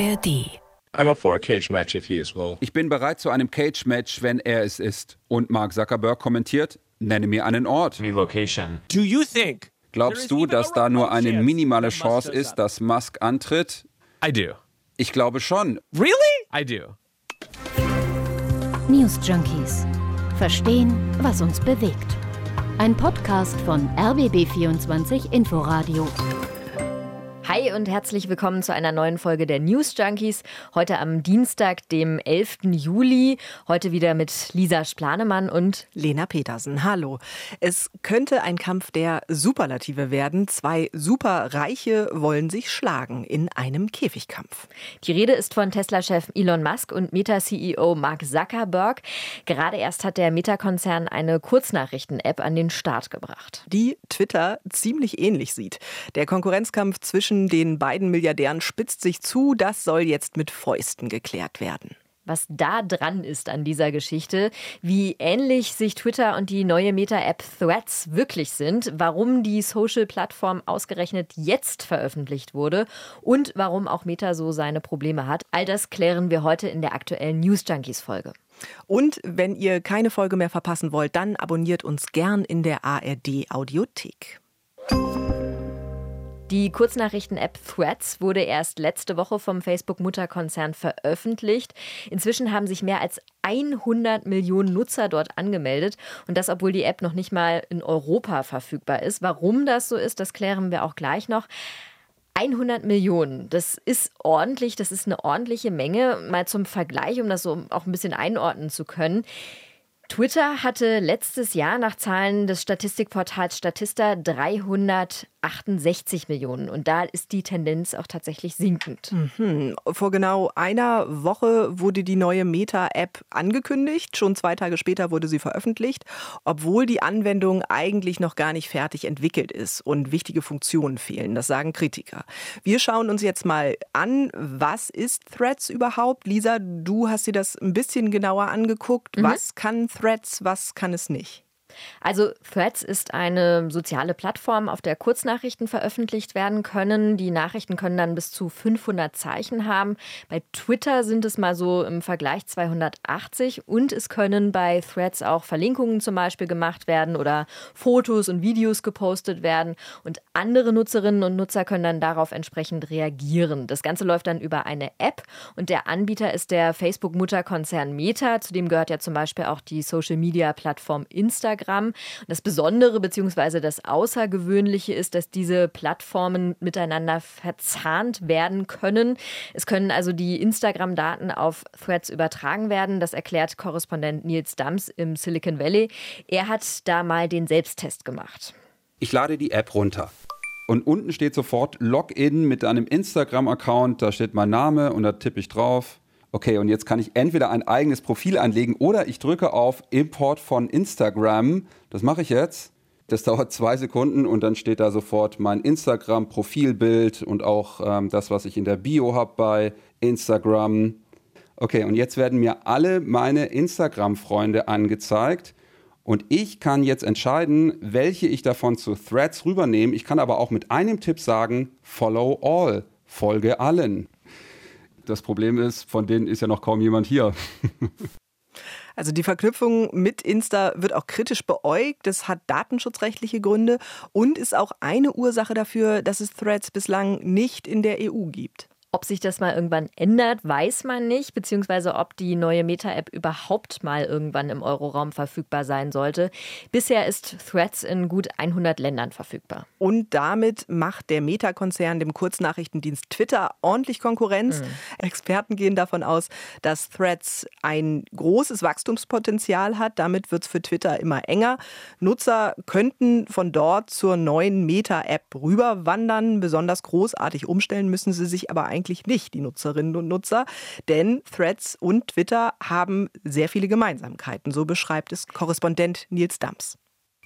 ARD. I'm up for a cage match if he is well. Ich bin bereit zu einem Cage-Match, wenn er es ist. Und Mark Zuckerberg kommentiert, nenne mir einen Ort. relocation. Do you think? Glaubst du, dass da nur eine minimale Chance ist, dass Musk antritt? I do. Ich glaube schon. Really? I do. News Junkies. Verstehen, was uns bewegt. Ein Podcast von RBB24 Inforadio. Hi und herzlich willkommen zu einer neuen Folge der News Junkies. Heute am Dienstag, dem 11. Juli. Heute wieder mit Lisa Splanemann und Lena Petersen, hallo. Es könnte ein Kampf der Superlative werden. Zwei Superreiche wollen sich schlagen in einem Käfigkampf. die Rede ist von Tesla-Chef Elon Musk und Meta-CEO Mark Zuckerberg. Gerade erst hat der Meta-Konzern eine Kurznachrichten-App an den Start gebracht. Die Twitter ziemlich ähnlich sieht. Der Konkurrenzkampf zwischen den beiden Milliardären spitzt sich zu. Das soll jetzt mit Fäusten geklärt werden. was da dran ist an dieser Geschichte, wie ähnlich sich Twitter und die neue Meta-App Threads wirklich sind, warum die Social-Plattform ausgerechnet jetzt veröffentlicht wurde und warum auch Meta so seine Probleme hat. All das klären wir heute in der aktuellen News Junkies-Folge. Und wenn ihr keine Folge mehr verpassen wollt, dann abonniert uns gern in der ARD Audiothek. Die Kurznachrichten-App Threads wurde erst letzte Woche vom Facebook-Mutterkonzern veröffentlicht. Inzwischen haben sich mehr als 100 Millionen Nutzer dort angemeldet und das, obwohl die App noch nicht mal in Europa verfügbar ist. Warum das so ist, das klären wir auch gleich noch. 100 Millionen, das ist ordentlich, das ist eine ordentliche Menge. Mal zum Vergleich, um das so auch ein bisschen einordnen zu können. Twitter hatte letztes Jahr nach Zahlen des Statistikportals Statista 368 Millionen. Und da ist die Tendenz auch tatsächlich sinkend. Hm. Vor genau einer Woche wurde die neue Meta-App angekündigt. Schon zwei Tage später wurde sie veröffentlicht, obwohl die Anwendung eigentlich noch gar nicht fertig entwickelt ist und wichtige Funktionen fehlen. Das sagen Kritiker. Wir schauen uns jetzt mal an, was ist Threads überhaupt? Lisa, du hast dir das ein bisschen genauer angeguckt. Was kann Threads, was kann es nicht? Also Threads ist eine soziale Plattform, auf der Kurznachrichten veröffentlicht werden können. Die Nachrichten können dann bis zu 500 Zeichen haben. Bei Twitter sind es mal so im Vergleich 280 und es können bei Threads auch Verlinkungen zum Beispiel gemacht werden oder Fotos und Videos gepostet werden und andere Nutzerinnen und Nutzer können dann darauf entsprechend reagieren. Das Ganze läuft dann über eine App und der Anbieter ist der Facebook-Mutterkonzern Meta. Zudem gehört ja zum Beispiel auch die Social-Media-Plattform Instagram. Und das Besondere bzw. das Außergewöhnliche ist, dass diese Plattformen miteinander verzahnt werden können. Es können also die Instagram-Daten auf Threads übertragen werden. Das erklärt Korrespondent Nils Dams im Silicon Valley. Er hat da mal den Selbsttest gemacht. Ich lade die App runter. Und unten steht sofort Login mit einem Instagram-Account. Da steht mein Name und da tippe ich drauf. Okay, und jetzt kann ich entweder ein eigenes Profil anlegen oder ich drücke auf Import von Instagram. Das mache ich jetzt. Das dauert zwei Sekunden und dann steht da sofort mein Instagram-Profilbild und auch ähm, das, was ich in der Bio habe bei Instagram. Okay, und jetzt werden mir alle meine Instagram-Freunde angezeigt. Und ich kann jetzt entscheiden, welche ich davon zu Threads rübernehme. Ich kann aber auch mit einem Tipp sagen, follow all, folge allen. Das Problem ist, von denen ist ja noch kaum jemand hier. Also die Verknüpfung mit Insta wird auch kritisch beäugt. Das hat datenschutzrechtliche Gründe und ist auch eine Ursache dafür, dass es Threads bislang nicht in der EU gibt. Ob sich das mal irgendwann ändert, weiß man nicht, beziehungsweise ob die neue Meta-App überhaupt mal irgendwann im Euroraum verfügbar sein sollte. Bisher ist Threads in gut 100 Ländern verfügbar. Und damit macht der Meta-Konzern dem Kurznachrichtendienst Twitter ordentlich Konkurrenz. Experten gehen davon aus, dass Threads ein großes Wachstumspotenzial hat. Damit wird es für Twitter immer enger. Nutzer könnten von dort zur neuen Meta-App rüberwandern. Besonders großartig umstellen müssen sie sich aber eigentlich nicht, die Nutzerinnen und Nutzer. Denn Threads und Twitter haben sehr viele Gemeinsamkeiten. So beschreibt es Korrespondent Nils Dams.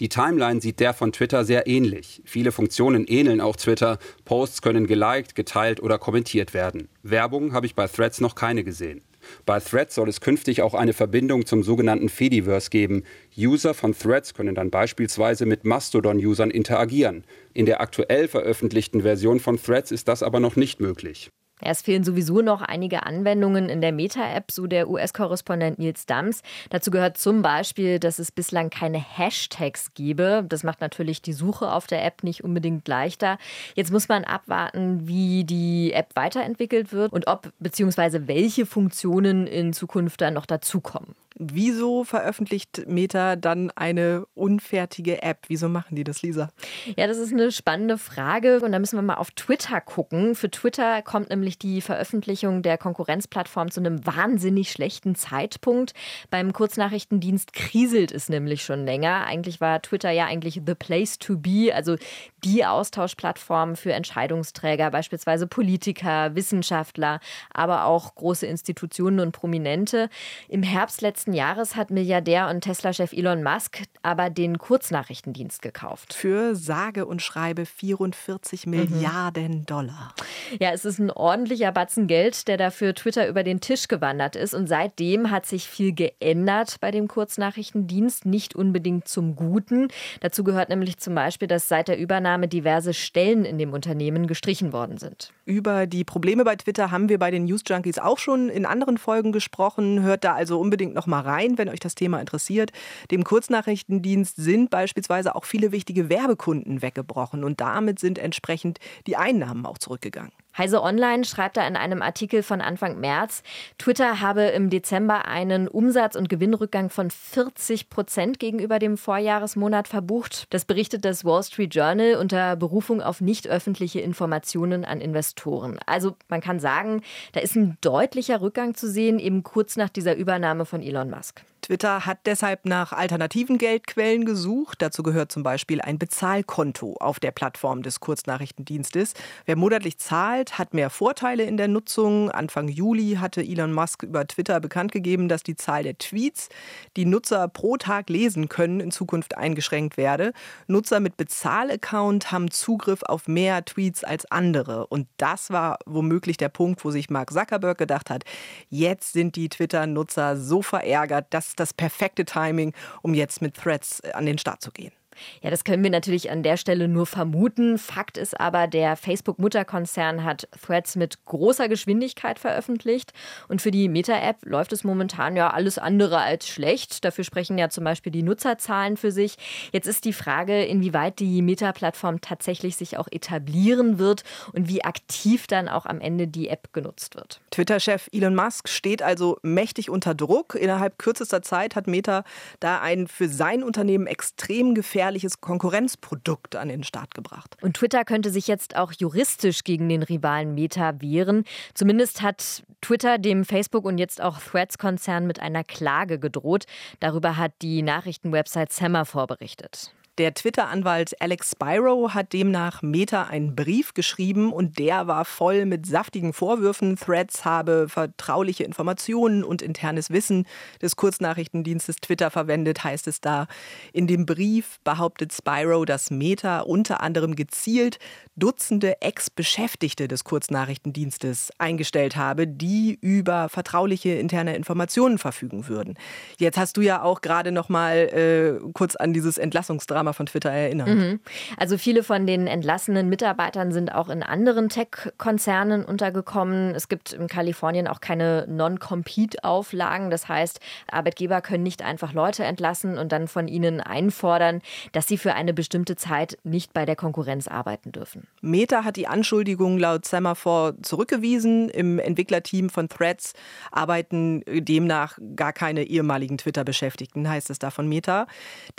Die Timeline sieht der von Twitter sehr ähnlich. Viele Funktionen ähneln auch Twitter. Posts können geliked, geteilt oder kommentiert werden. Werbung habe ich bei Threads noch keine gesehen. Bei Threads soll es künftig auch eine Verbindung zum sogenannten Fediverse geben. User von Threads können dann beispielsweise mit Mastodon-Usern interagieren. In der aktuell veröffentlichten Version von Threads ist das aber noch nicht möglich. Ja, es fehlen sowieso noch einige Anwendungen in der Meta-App, so der US-Korrespondent Nils Dams. Dazu gehört zum Beispiel, dass es bislang keine Hashtags gebe. Das macht natürlich die Suche auf der App nicht unbedingt leichter. Jetzt muss man abwarten, wie die App weiterentwickelt wird und ob bzw. welche Funktionen in Zukunft dann noch dazukommen. Wieso veröffentlicht Meta dann eine unfertige App? Wieso machen die das, Lisa? Ja, das ist eine spannende Frage und da müssen wir mal auf Twitter gucken. Für Twitter kommt nämlich die Veröffentlichung der Konkurrenzplattform zu einem wahnsinnig schlechten Zeitpunkt. Beim Kurznachrichtendienst kriselt es nämlich schon länger. Eigentlich war Twitter ja eigentlich the place to be, also die Austauschplattform für Entscheidungsträger, beispielsweise Politiker, Wissenschaftler, aber auch große Institutionen und Prominente. Im Herbst letzten letzten Jahres hat Milliardär und Tesla-Chef Elon Musk aber den Kurznachrichtendienst gekauft. Für sage und schreibe 44 mhm. Milliarden Dollar. Ja, es ist ein ordentlicher Batzen Geld, der dafür Twitter über den Tisch gewandert ist. Und seitdem hat sich viel geändert bei dem Kurznachrichtendienst, nicht unbedingt zum Guten. Dazu gehört nämlich zum Beispiel, dass seit der Übernahme diverse Stellen in dem Unternehmen gestrichen worden sind. Über die Probleme bei Twitter haben wir bei den News Junkies auch schon in anderen Folgen gesprochen. Hört da also unbedingt noch mal rein, wenn euch das Thema interessiert. Dem Kurznachrichtendienst sind beispielsweise auch viele wichtige Werbekunden weggebrochen und damit sind entsprechend die Einnahmen auch zurückgegangen. Heise Online schreibt da in einem Artikel von Anfang März, Twitter habe im Dezember einen Umsatz- und Gewinnrückgang von 40 Prozent gegenüber dem Vorjahresmonat verbucht. Das berichtet das Wall Street Journal unter Berufung auf nicht öffentliche Informationen an Investoren. Also man kann sagen, da ist ein deutlicher Rückgang zu sehen, eben kurz nach dieser Übernahme von Elon Musk. Twitter hat deshalb nach alternativen Geldquellen gesucht. Dazu gehört zum Beispiel ein Bezahlkonto auf der Plattform des Kurznachrichtendienstes. Wer monatlich zahlt, hat mehr Vorteile in der Nutzung. Anfang Juli hatte Elon Musk über Twitter bekannt gegeben, dass die Zahl der Tweets, die Nutzer pro Tag lesen können, in Zukunft eingeschränkt werde. Nutzer mit Bezahlaccount haben Zugriff auf mehr Tweets als andere. Und das war womöglich der Punkt, wo sich Mark Zuckerberg gedacht hat, jetzt sind die Twitter-Nutzer so verärgert, dass das perfekte Timing, um jetzt mit Threads äh, an den Start zu gehen. Ja, das können wir natürlich an der Stelle nur vermuten. Fakt ist aber, der Facebook-Mutterkonzern hat Threads mit großer Geschwindigkeit veröffentlicht. Und für die Meta-App läuft es momentan ja alles andere als schlecht. Dafür sprechen ja zum Beispiel die Nutzerzahlen für sich. Jetzt ist die Frage, inwieweit die Meta-Plattform tatsächlich sich auch etablieren wird und wie aktiv dann auch am Ende die App genutzt wird. Twitter-Chef Elon Musk steht also mächtig unter Druck. Innerhalb kürzester Zeit hat Meta da ein für sein Unternehmen extrem gefährliches gefährliches Konkurrenzprodukt an den Start gebracht. Und Twitter könnte sich jetzt auch juristisch gegen den Rivalen Meta wehren. Zumindest hat Twitter dem Facebook und jetzt auch Threads-Konzern mit einer Klage gedroht. Darüber hat die Nachrichtenwebsite Semaphore berichtet. Der Twitter-Anwalt Alex Spiro hat demnach Meta einen Brief geschrieben und der war voll mit saftigen Vorwürfen. Threads habe vertrauliche Informationen und internes Wissen des Kurznachrichtendienstes Twitter verwendet, heißt es da. In dem Brief behauptet Spiro, dass Meta unter anderem gezielt Dutzende Ex-Beschäftigte des Kurznachrichtendienstes eingestellt habe, die über vertrauliche interne Informationen verfügen würden. Jetzt hast du ja auch gerade noch mal äh, kurz an dieses Entlassungsdrama Drama von Twitter erinnern. Mhm. Also viele von den entlassenen Mitarbeitern sind auch in anderen Tech-Konzernen untergekommen. Es gibt in Kalifornien auch keine Non-Compete-Auflagen. Das heißt, Arbeitgeber können nicht einfach Leute entlassen und dann von ihnen einfordern, dass sie für eine bestimmte Zeit nicht bei der Konkurrenz arbeiten dürfen. Meta hat die Anschuldigungen laut Semaphore zurückgewiesen. Im Entwicklerteam von Threads arbeiten demnach gar keine ehemaligen Twitter-Beschäftigten, heißt es da von Meta.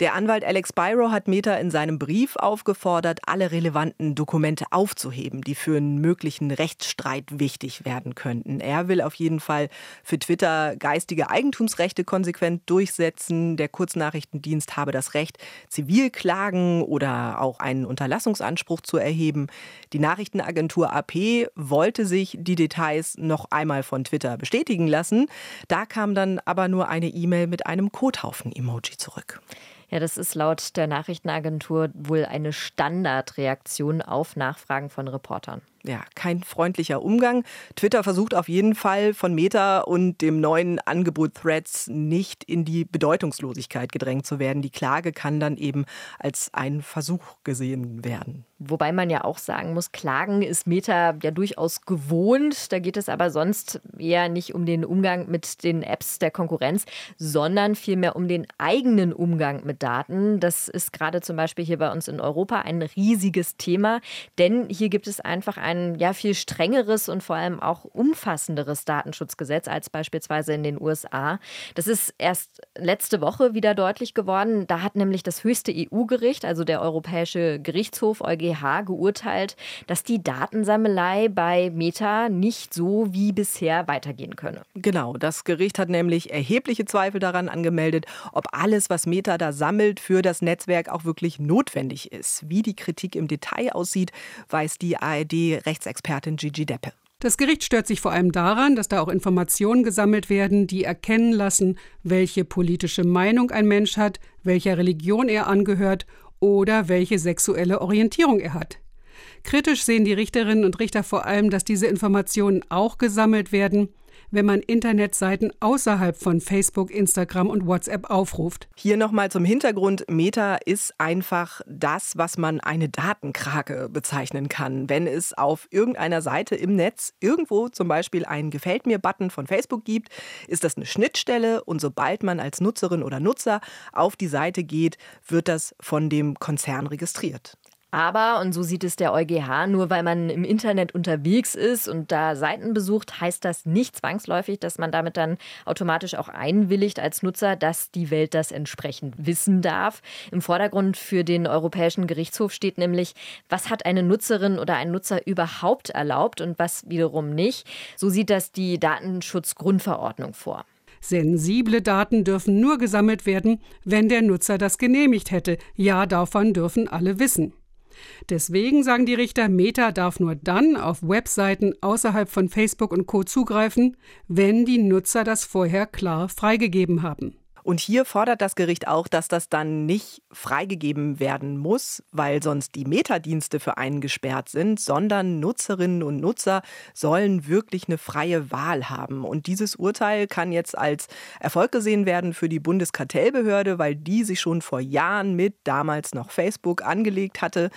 Der Anwalt Alex Byro hat Meta in seinem Brief aufgefordert, alle relevanten Dokumente aufzuheben, die für einen möglichen Rechtsstreit wichtig werden könnten. Er will auf jeden Fall für Twitter geistige Eigentumsrechte konsequent durchsetzen. Der Kurznachrichtendienst habe das Recht, Zivilklagen oder auch einen Unterlassungsanspruch zu erheben. Die Nachrichtenagentur AP wollte sich die Details noch einmal von Twitter bestätigen lassen. Da kam dann aber nur eine E-Mail mit einem Kothaufen-Emoji zurück. Ja, das ist laut der Nachrichtenagentur wohl eine Standardreaktion auf Nachfragen von Reportern. Ja, kein freundlicher Umgang. Twitter versucht auf jeden Fall von Meta und dem neuen Angebot Threads nicht in die Bedeutungslosigkeit gedrängt zu werden. Die Klage kann dann eben als ein Versuch gesehen werden. Wobei man ja auch sagen muss, Klagen ist Meta ja durchaus gewohnt. Da geht es aber sonst eher nicht um den Umgang mit den Apps der Konkurrenz, sondern vielmehr um den eigenen Umgang mit Daten. Das ist gerade zum Beispiel hier bei uns in Europa ein riesiges Thema, denn hier gibt es einfach ein ja viel strengeres und vor allem auch umfassenderes Datenschutzgesetz als beispielsweise in den USA. Das ist erst letzte Woche wieder deutlich geworden. Da hat nämlich das höchste EU-Gericht, also der Europäische Gerichtshof EuGH, geurteilt, dass die Datensammelei bei Meta nicht so wie bisher weitergehen könne. Genau, das Gericht hat nämlich erhebliche Zweifel daran angemeldet, ob alles, was Meta da sammelt, für das Netzwerk auch wirklich notwendig ist. Wie die Kritik im Detail aussieht, weiß die ARD-Rechtsexpertin Gigi Deppe. Das Gericht stört sich vor allem daran, dass da auch Informationen gesammelt werden, die erkennen lassen, welche politische Meinung ein Mensch hat, welcher Religion er angehört oder welche sexuelle Orientierung er hat. Kritisch sehen die Richterinnen und Richter vor allem, dass diese Informationen auch gesammelt werden, wenn man Internetseiten außerhalb von Facebook, Instagram und WhatsApp aufruft. Hier nochmal zum Hintergrund. Meta ist einfach das, was man eine Datenkrake bezeichnen kann. Wenn es auf irgendeiner Seite im Netz irgendwo zum Beispiel einen Gefällt mir-Button von Facebook gibt, ist das eine Schnittstelle und sobald man als Nutzerin oder Nutzer auf die Seite geht, wird das von dem Konzern registriert. Aber, und so sieht es der EuGH, nur weil man im Internet unterwegs ist und da Seiten besucht, heißt das nicht zwangsläufig, dass man damit dann automatisch auch einwilligt als Nutzer, dass die Welt das entsprechend wissen darf. Im Vordergrund für den Europäischen Gerichtshof steht nämlich, was hat eine Nutzerin oder ein Nutzer überhaupt erlaubt und was wiederum nicht. So sieht das die Datenschutzgrundverordnung vor. Sensible Daten dürfen nur gesammelt werden, wenn der Nutzer das genehmigt hätte. Ja, davon dürfen alle wissen. Deswegen sagen die Richter, Meta darf nur dann auf Webseiten außerhalb von Facebook und Co zugreifen, wenn die Nutzer das vorher klar freigegeben haben. Und hier fordert das Gericht auch, dass das dann nicht freigegeben werden muss, weil sonst die Metadienste für einen gesperrt sind, sondern Nutzerinnen und Nutzer sollen wirklich eine freie Wahl haben. Und dieses Urteil kann jetzt als Erfolg gesehen werden für die Bundeskartellbehörde, weil die sich schon vor Jahren mit damals noch Facebook angelegt hatte.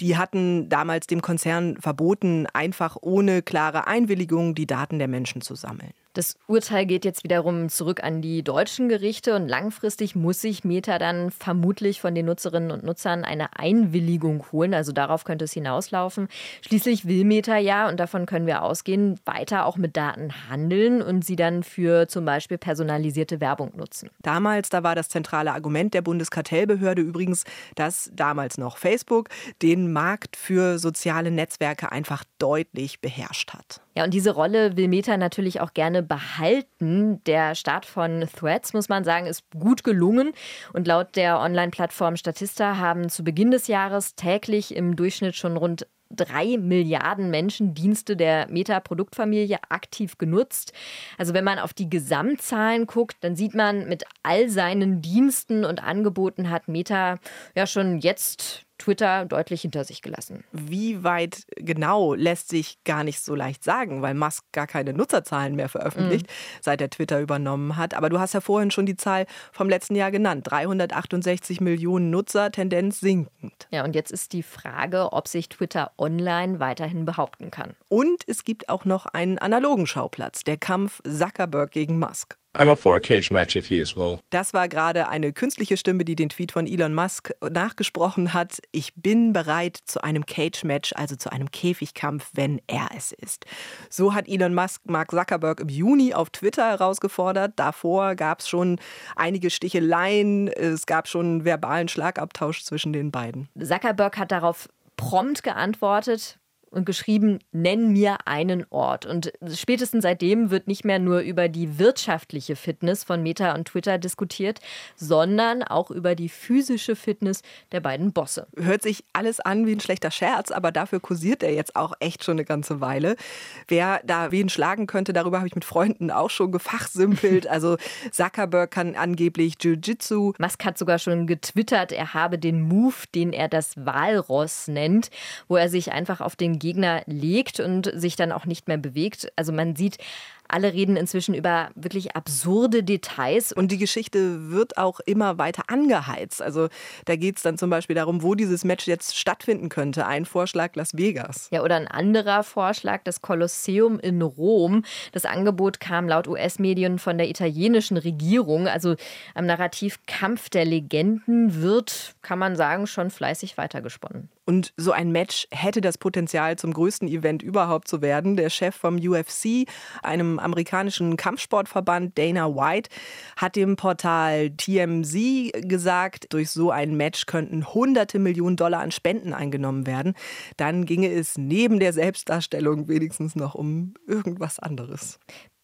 Die hatten damals dem Konzern verboten, einfach ohne klare Einwilligung die Daten der Menschen zu sammeln. Das Urteil geht jetzt wiederum zurück an die deutschen Gerichte und langfristig muss sich Meta dann vermutlich von den Nutzerinnen und Nutzern eine Einwilligung holen. Also darauf könnte es hinauslaufen. Schließlich will Meta ja, und davon können wir ausgehen, weiter auch mit Daten handeln und sie dann für zum Beispiel personalisierte Werbung nutzen. Damals, da war das zentrale Argument der Bundeskartellbehörde übrigens, dass damals noch Facebook den Markt für soziale Netzwerke einfach deutlich beherrscht hat. Ja, und diese Rolle will Meta natürlich auch gerne behalten. Der Start von Threads, muss man sagen, ist gut gelungen. Und laut der Online-Plattform Statista haben zu Beginn des Jahres täglich im Durchschnitt schon rund drei Milliarden Menschen Dienste der Meta-Produktfamilie aktiv genutzt. Also wenn man auf die Gesamtzahlen guckt, dann sieht man, mit all seinen Diensten und Angeboten hat Meta ja schon jetzt Twitter deutlich hinter sich gelassen. Wie weit genau lässt sich gar nicht so leicht sagen, weil Musk gar keine Nutzerzahlen mehr veröffentlicht, mhm. seit er Twitter übernommen hat. Aber du hast ja vorhin schon die Zahl vom letzten Jahr genannt. 368 Millionen Nutzer, Tendenz sinkend. Ja, und jetzt ist die Frage, ob sich Twitter online weiterhin behaupten kann. Und es gibt auch noch einen analogen Schauplatz, der Kampf Zuckerberg gegen Musk. I'm up for a cage match if he is well. Das war gerade eine künstliche Stimme, die den Tweet von Elon Musk nachgesprochen hat. Ich bin bereit zu einem Cage-Match, also zu einem Käfigkampf, wenn er es ist. So hat Elon Musk Mark Zuckerberg im Juni auf Twitter herausgefordert. Davor gab es schon einige Sticheleien. Es gab schon verbalen Schlagabtausch zwischen den beiden. Zuckerberg hat darauf prompt geantwortet, und geschrieben, nenn mir einen Ort. Und spätestens seitdem wird nicht mehr nur über die wirtschaftliche Fitness von Meta und Twitter diskutiert, sondern auch über die physische Fitness der beiden Bosse. Hört sich alles an wie ein schlechter Scherz, aber dafür kursiert er jetzt auch echt schon eine ganze Weile. Wer da wen schlagen könnte, darüber habe ich mit Freunden auch schon gefachsimpelt. Also Zuckerberg kann angeblich Jiu-Jitsu. Musk hat sogar schon getwittert, er habe den Move, den er das Walross nennt, wo er sich einfach auf den Gegner legt und sich dann auch nicht mehr bewegt. Also man sieht, alle reden inzwischen über wirklich absurde Details. Und die Geschichte wird auch immer weiter angeheizt. Also da geht es dann zum Beispiel darum, wo dieses Match jetzt stattfinden könnte. Ein Vorschlag Las Vegas. Ja, oder ein anderer Vorschlag, das Kolosseum in Rom. Das Angebot kam laut US-Medien von der italienischen Regierung. Also am Narrativ Kampf der Legenden wird, kann man sagen, schon fleißig weitergesponnen. Und so ein Match hätte das Potenzial, zum größten Event überhaupt zu werden. Der Chef vom UFC, einem amerikanischen Kampfsportverband, Dana White, hat dem Portal TMZ gesagt, durch so ein Match könnten hunderte Millionen Dollar an Spenden eingenommen werden. Dann ginge es neben der Selbstdarstellung wenigstens noch um irgendwas anderes.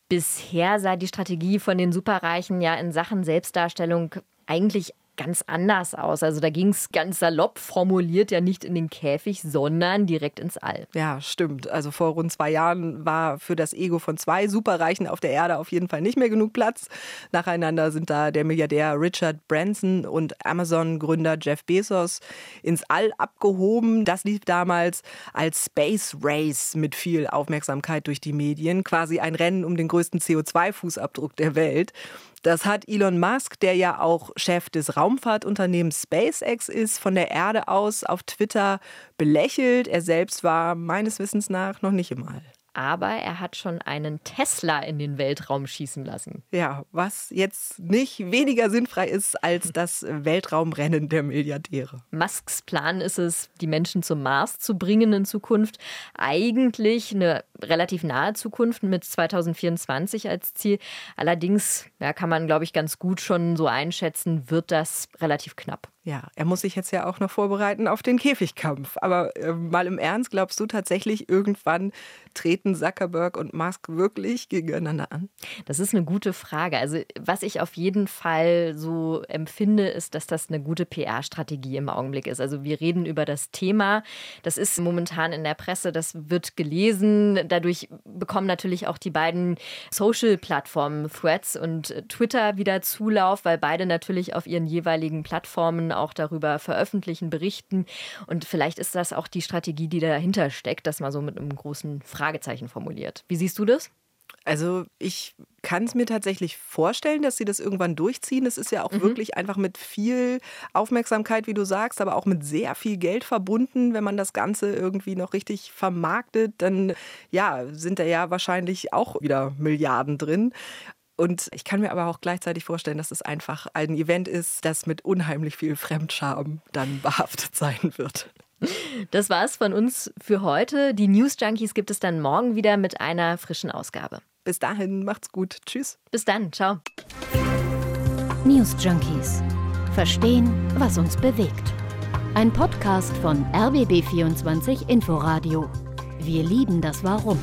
Bisher sei die Strategie von den Superreichen ja in Sachen Selbstdarstellung eigentlich ganz anders aus. Also da ging es ganz salopp formuliert ja nicht in den Käfig, sondern direkt ins All. Ja, stimmt. Also vor rund zwei Jahren war für das Ego von zwei Superreichen auf der Erde auf jeden Fall nicht mehr genug Platz. Nacheinander sind da der Milliardär Richard Branson und Amazon-Gründer Jeff Bezos ins All abgehoben. Das lief damals als Space Race mit viel Aufmerksamkeit durch die Medien. Quasi ein Rennen um den größten CO2-Fußabdruck der Welt. Das hat Elon Musk, der ja auch Chef des Raumfahrtunternehmens SpaceX ist, von der Erde aus auf Twitter belächelt. Er selbst war meines Wissens nach noch nicht im All aber er hat schon einen Tesla in den Weltraum schießen lassen. Ja, was jetzt nicht weniger sinnfrei ist als das Weltraumrennen der Milliardäre. Musks Plan ist es, die Menschen zum Mars zu bringen in Zukunft. Eigentlich eine relativ nahe Zukunft mit 2024 als Ziel. Allerdings ja, kann man, glaube ich, ganz gut schon so einschätzen, wird das relativ knapp. Ja, er muss sich jetzt ja auch noch vorbereiten auf den Käfigkampf. Aber äh, mal im Ernst, glaubst du tatsächlich, irgendwann treten Zuckerberg und Musk wirklich gegeneinander an? Das ist eine gute Frage. Also, was ich auf jeden Fall so empfinde, ist, dass das eine gute PR-Strategie im Augenblick ist. Also, wir reden über das Thema. Das ist momentan in der Presse, das wird gelesen. Dadurch bekommen natürlich auch die beiden Social-Plattformen Threads und Twitter wieder Zulauf, weil beide natürlich auf ihren jeweiligen Plattformen auch darüber veröffentlichen, berichten. Und vielleicht ist das auch die Strategie, die dahinter steckt, das mal so mit einem großen Fragezeichen formuliert. Wie siehst du das? Also ich kann es mir tatsächlich vorstellen, dass sie das irgendwann durchziehen. Das ist ja auch mhm. wirklich einfach mit viel Aufmerksamkeit, wie du sagst, aber auch mit sehr viel Geld verbunden. Wenn man das Ganze irgendwie noch richtig vermarktet, dann ja, sind da ja wahrscheinlich auch wieder Milliarden drin. Und ich kann mir aber auch gleichzeitig vorstellen, dass es einfach ein Event ist, das mit unheimlich viel Fremdscham dann behaftet sein wird. Das war's von uns für heute. Die News Junkies gibt es dann morgen wieder mit einer frischen Ausgabe. Bis dahin, macht's gut. Tschüss. Bis dann. Ciao. News Junkies. Verstehen, was uns bewegt. Ein Podcast von RBB24 Inforadio. Wir lieben das Warum.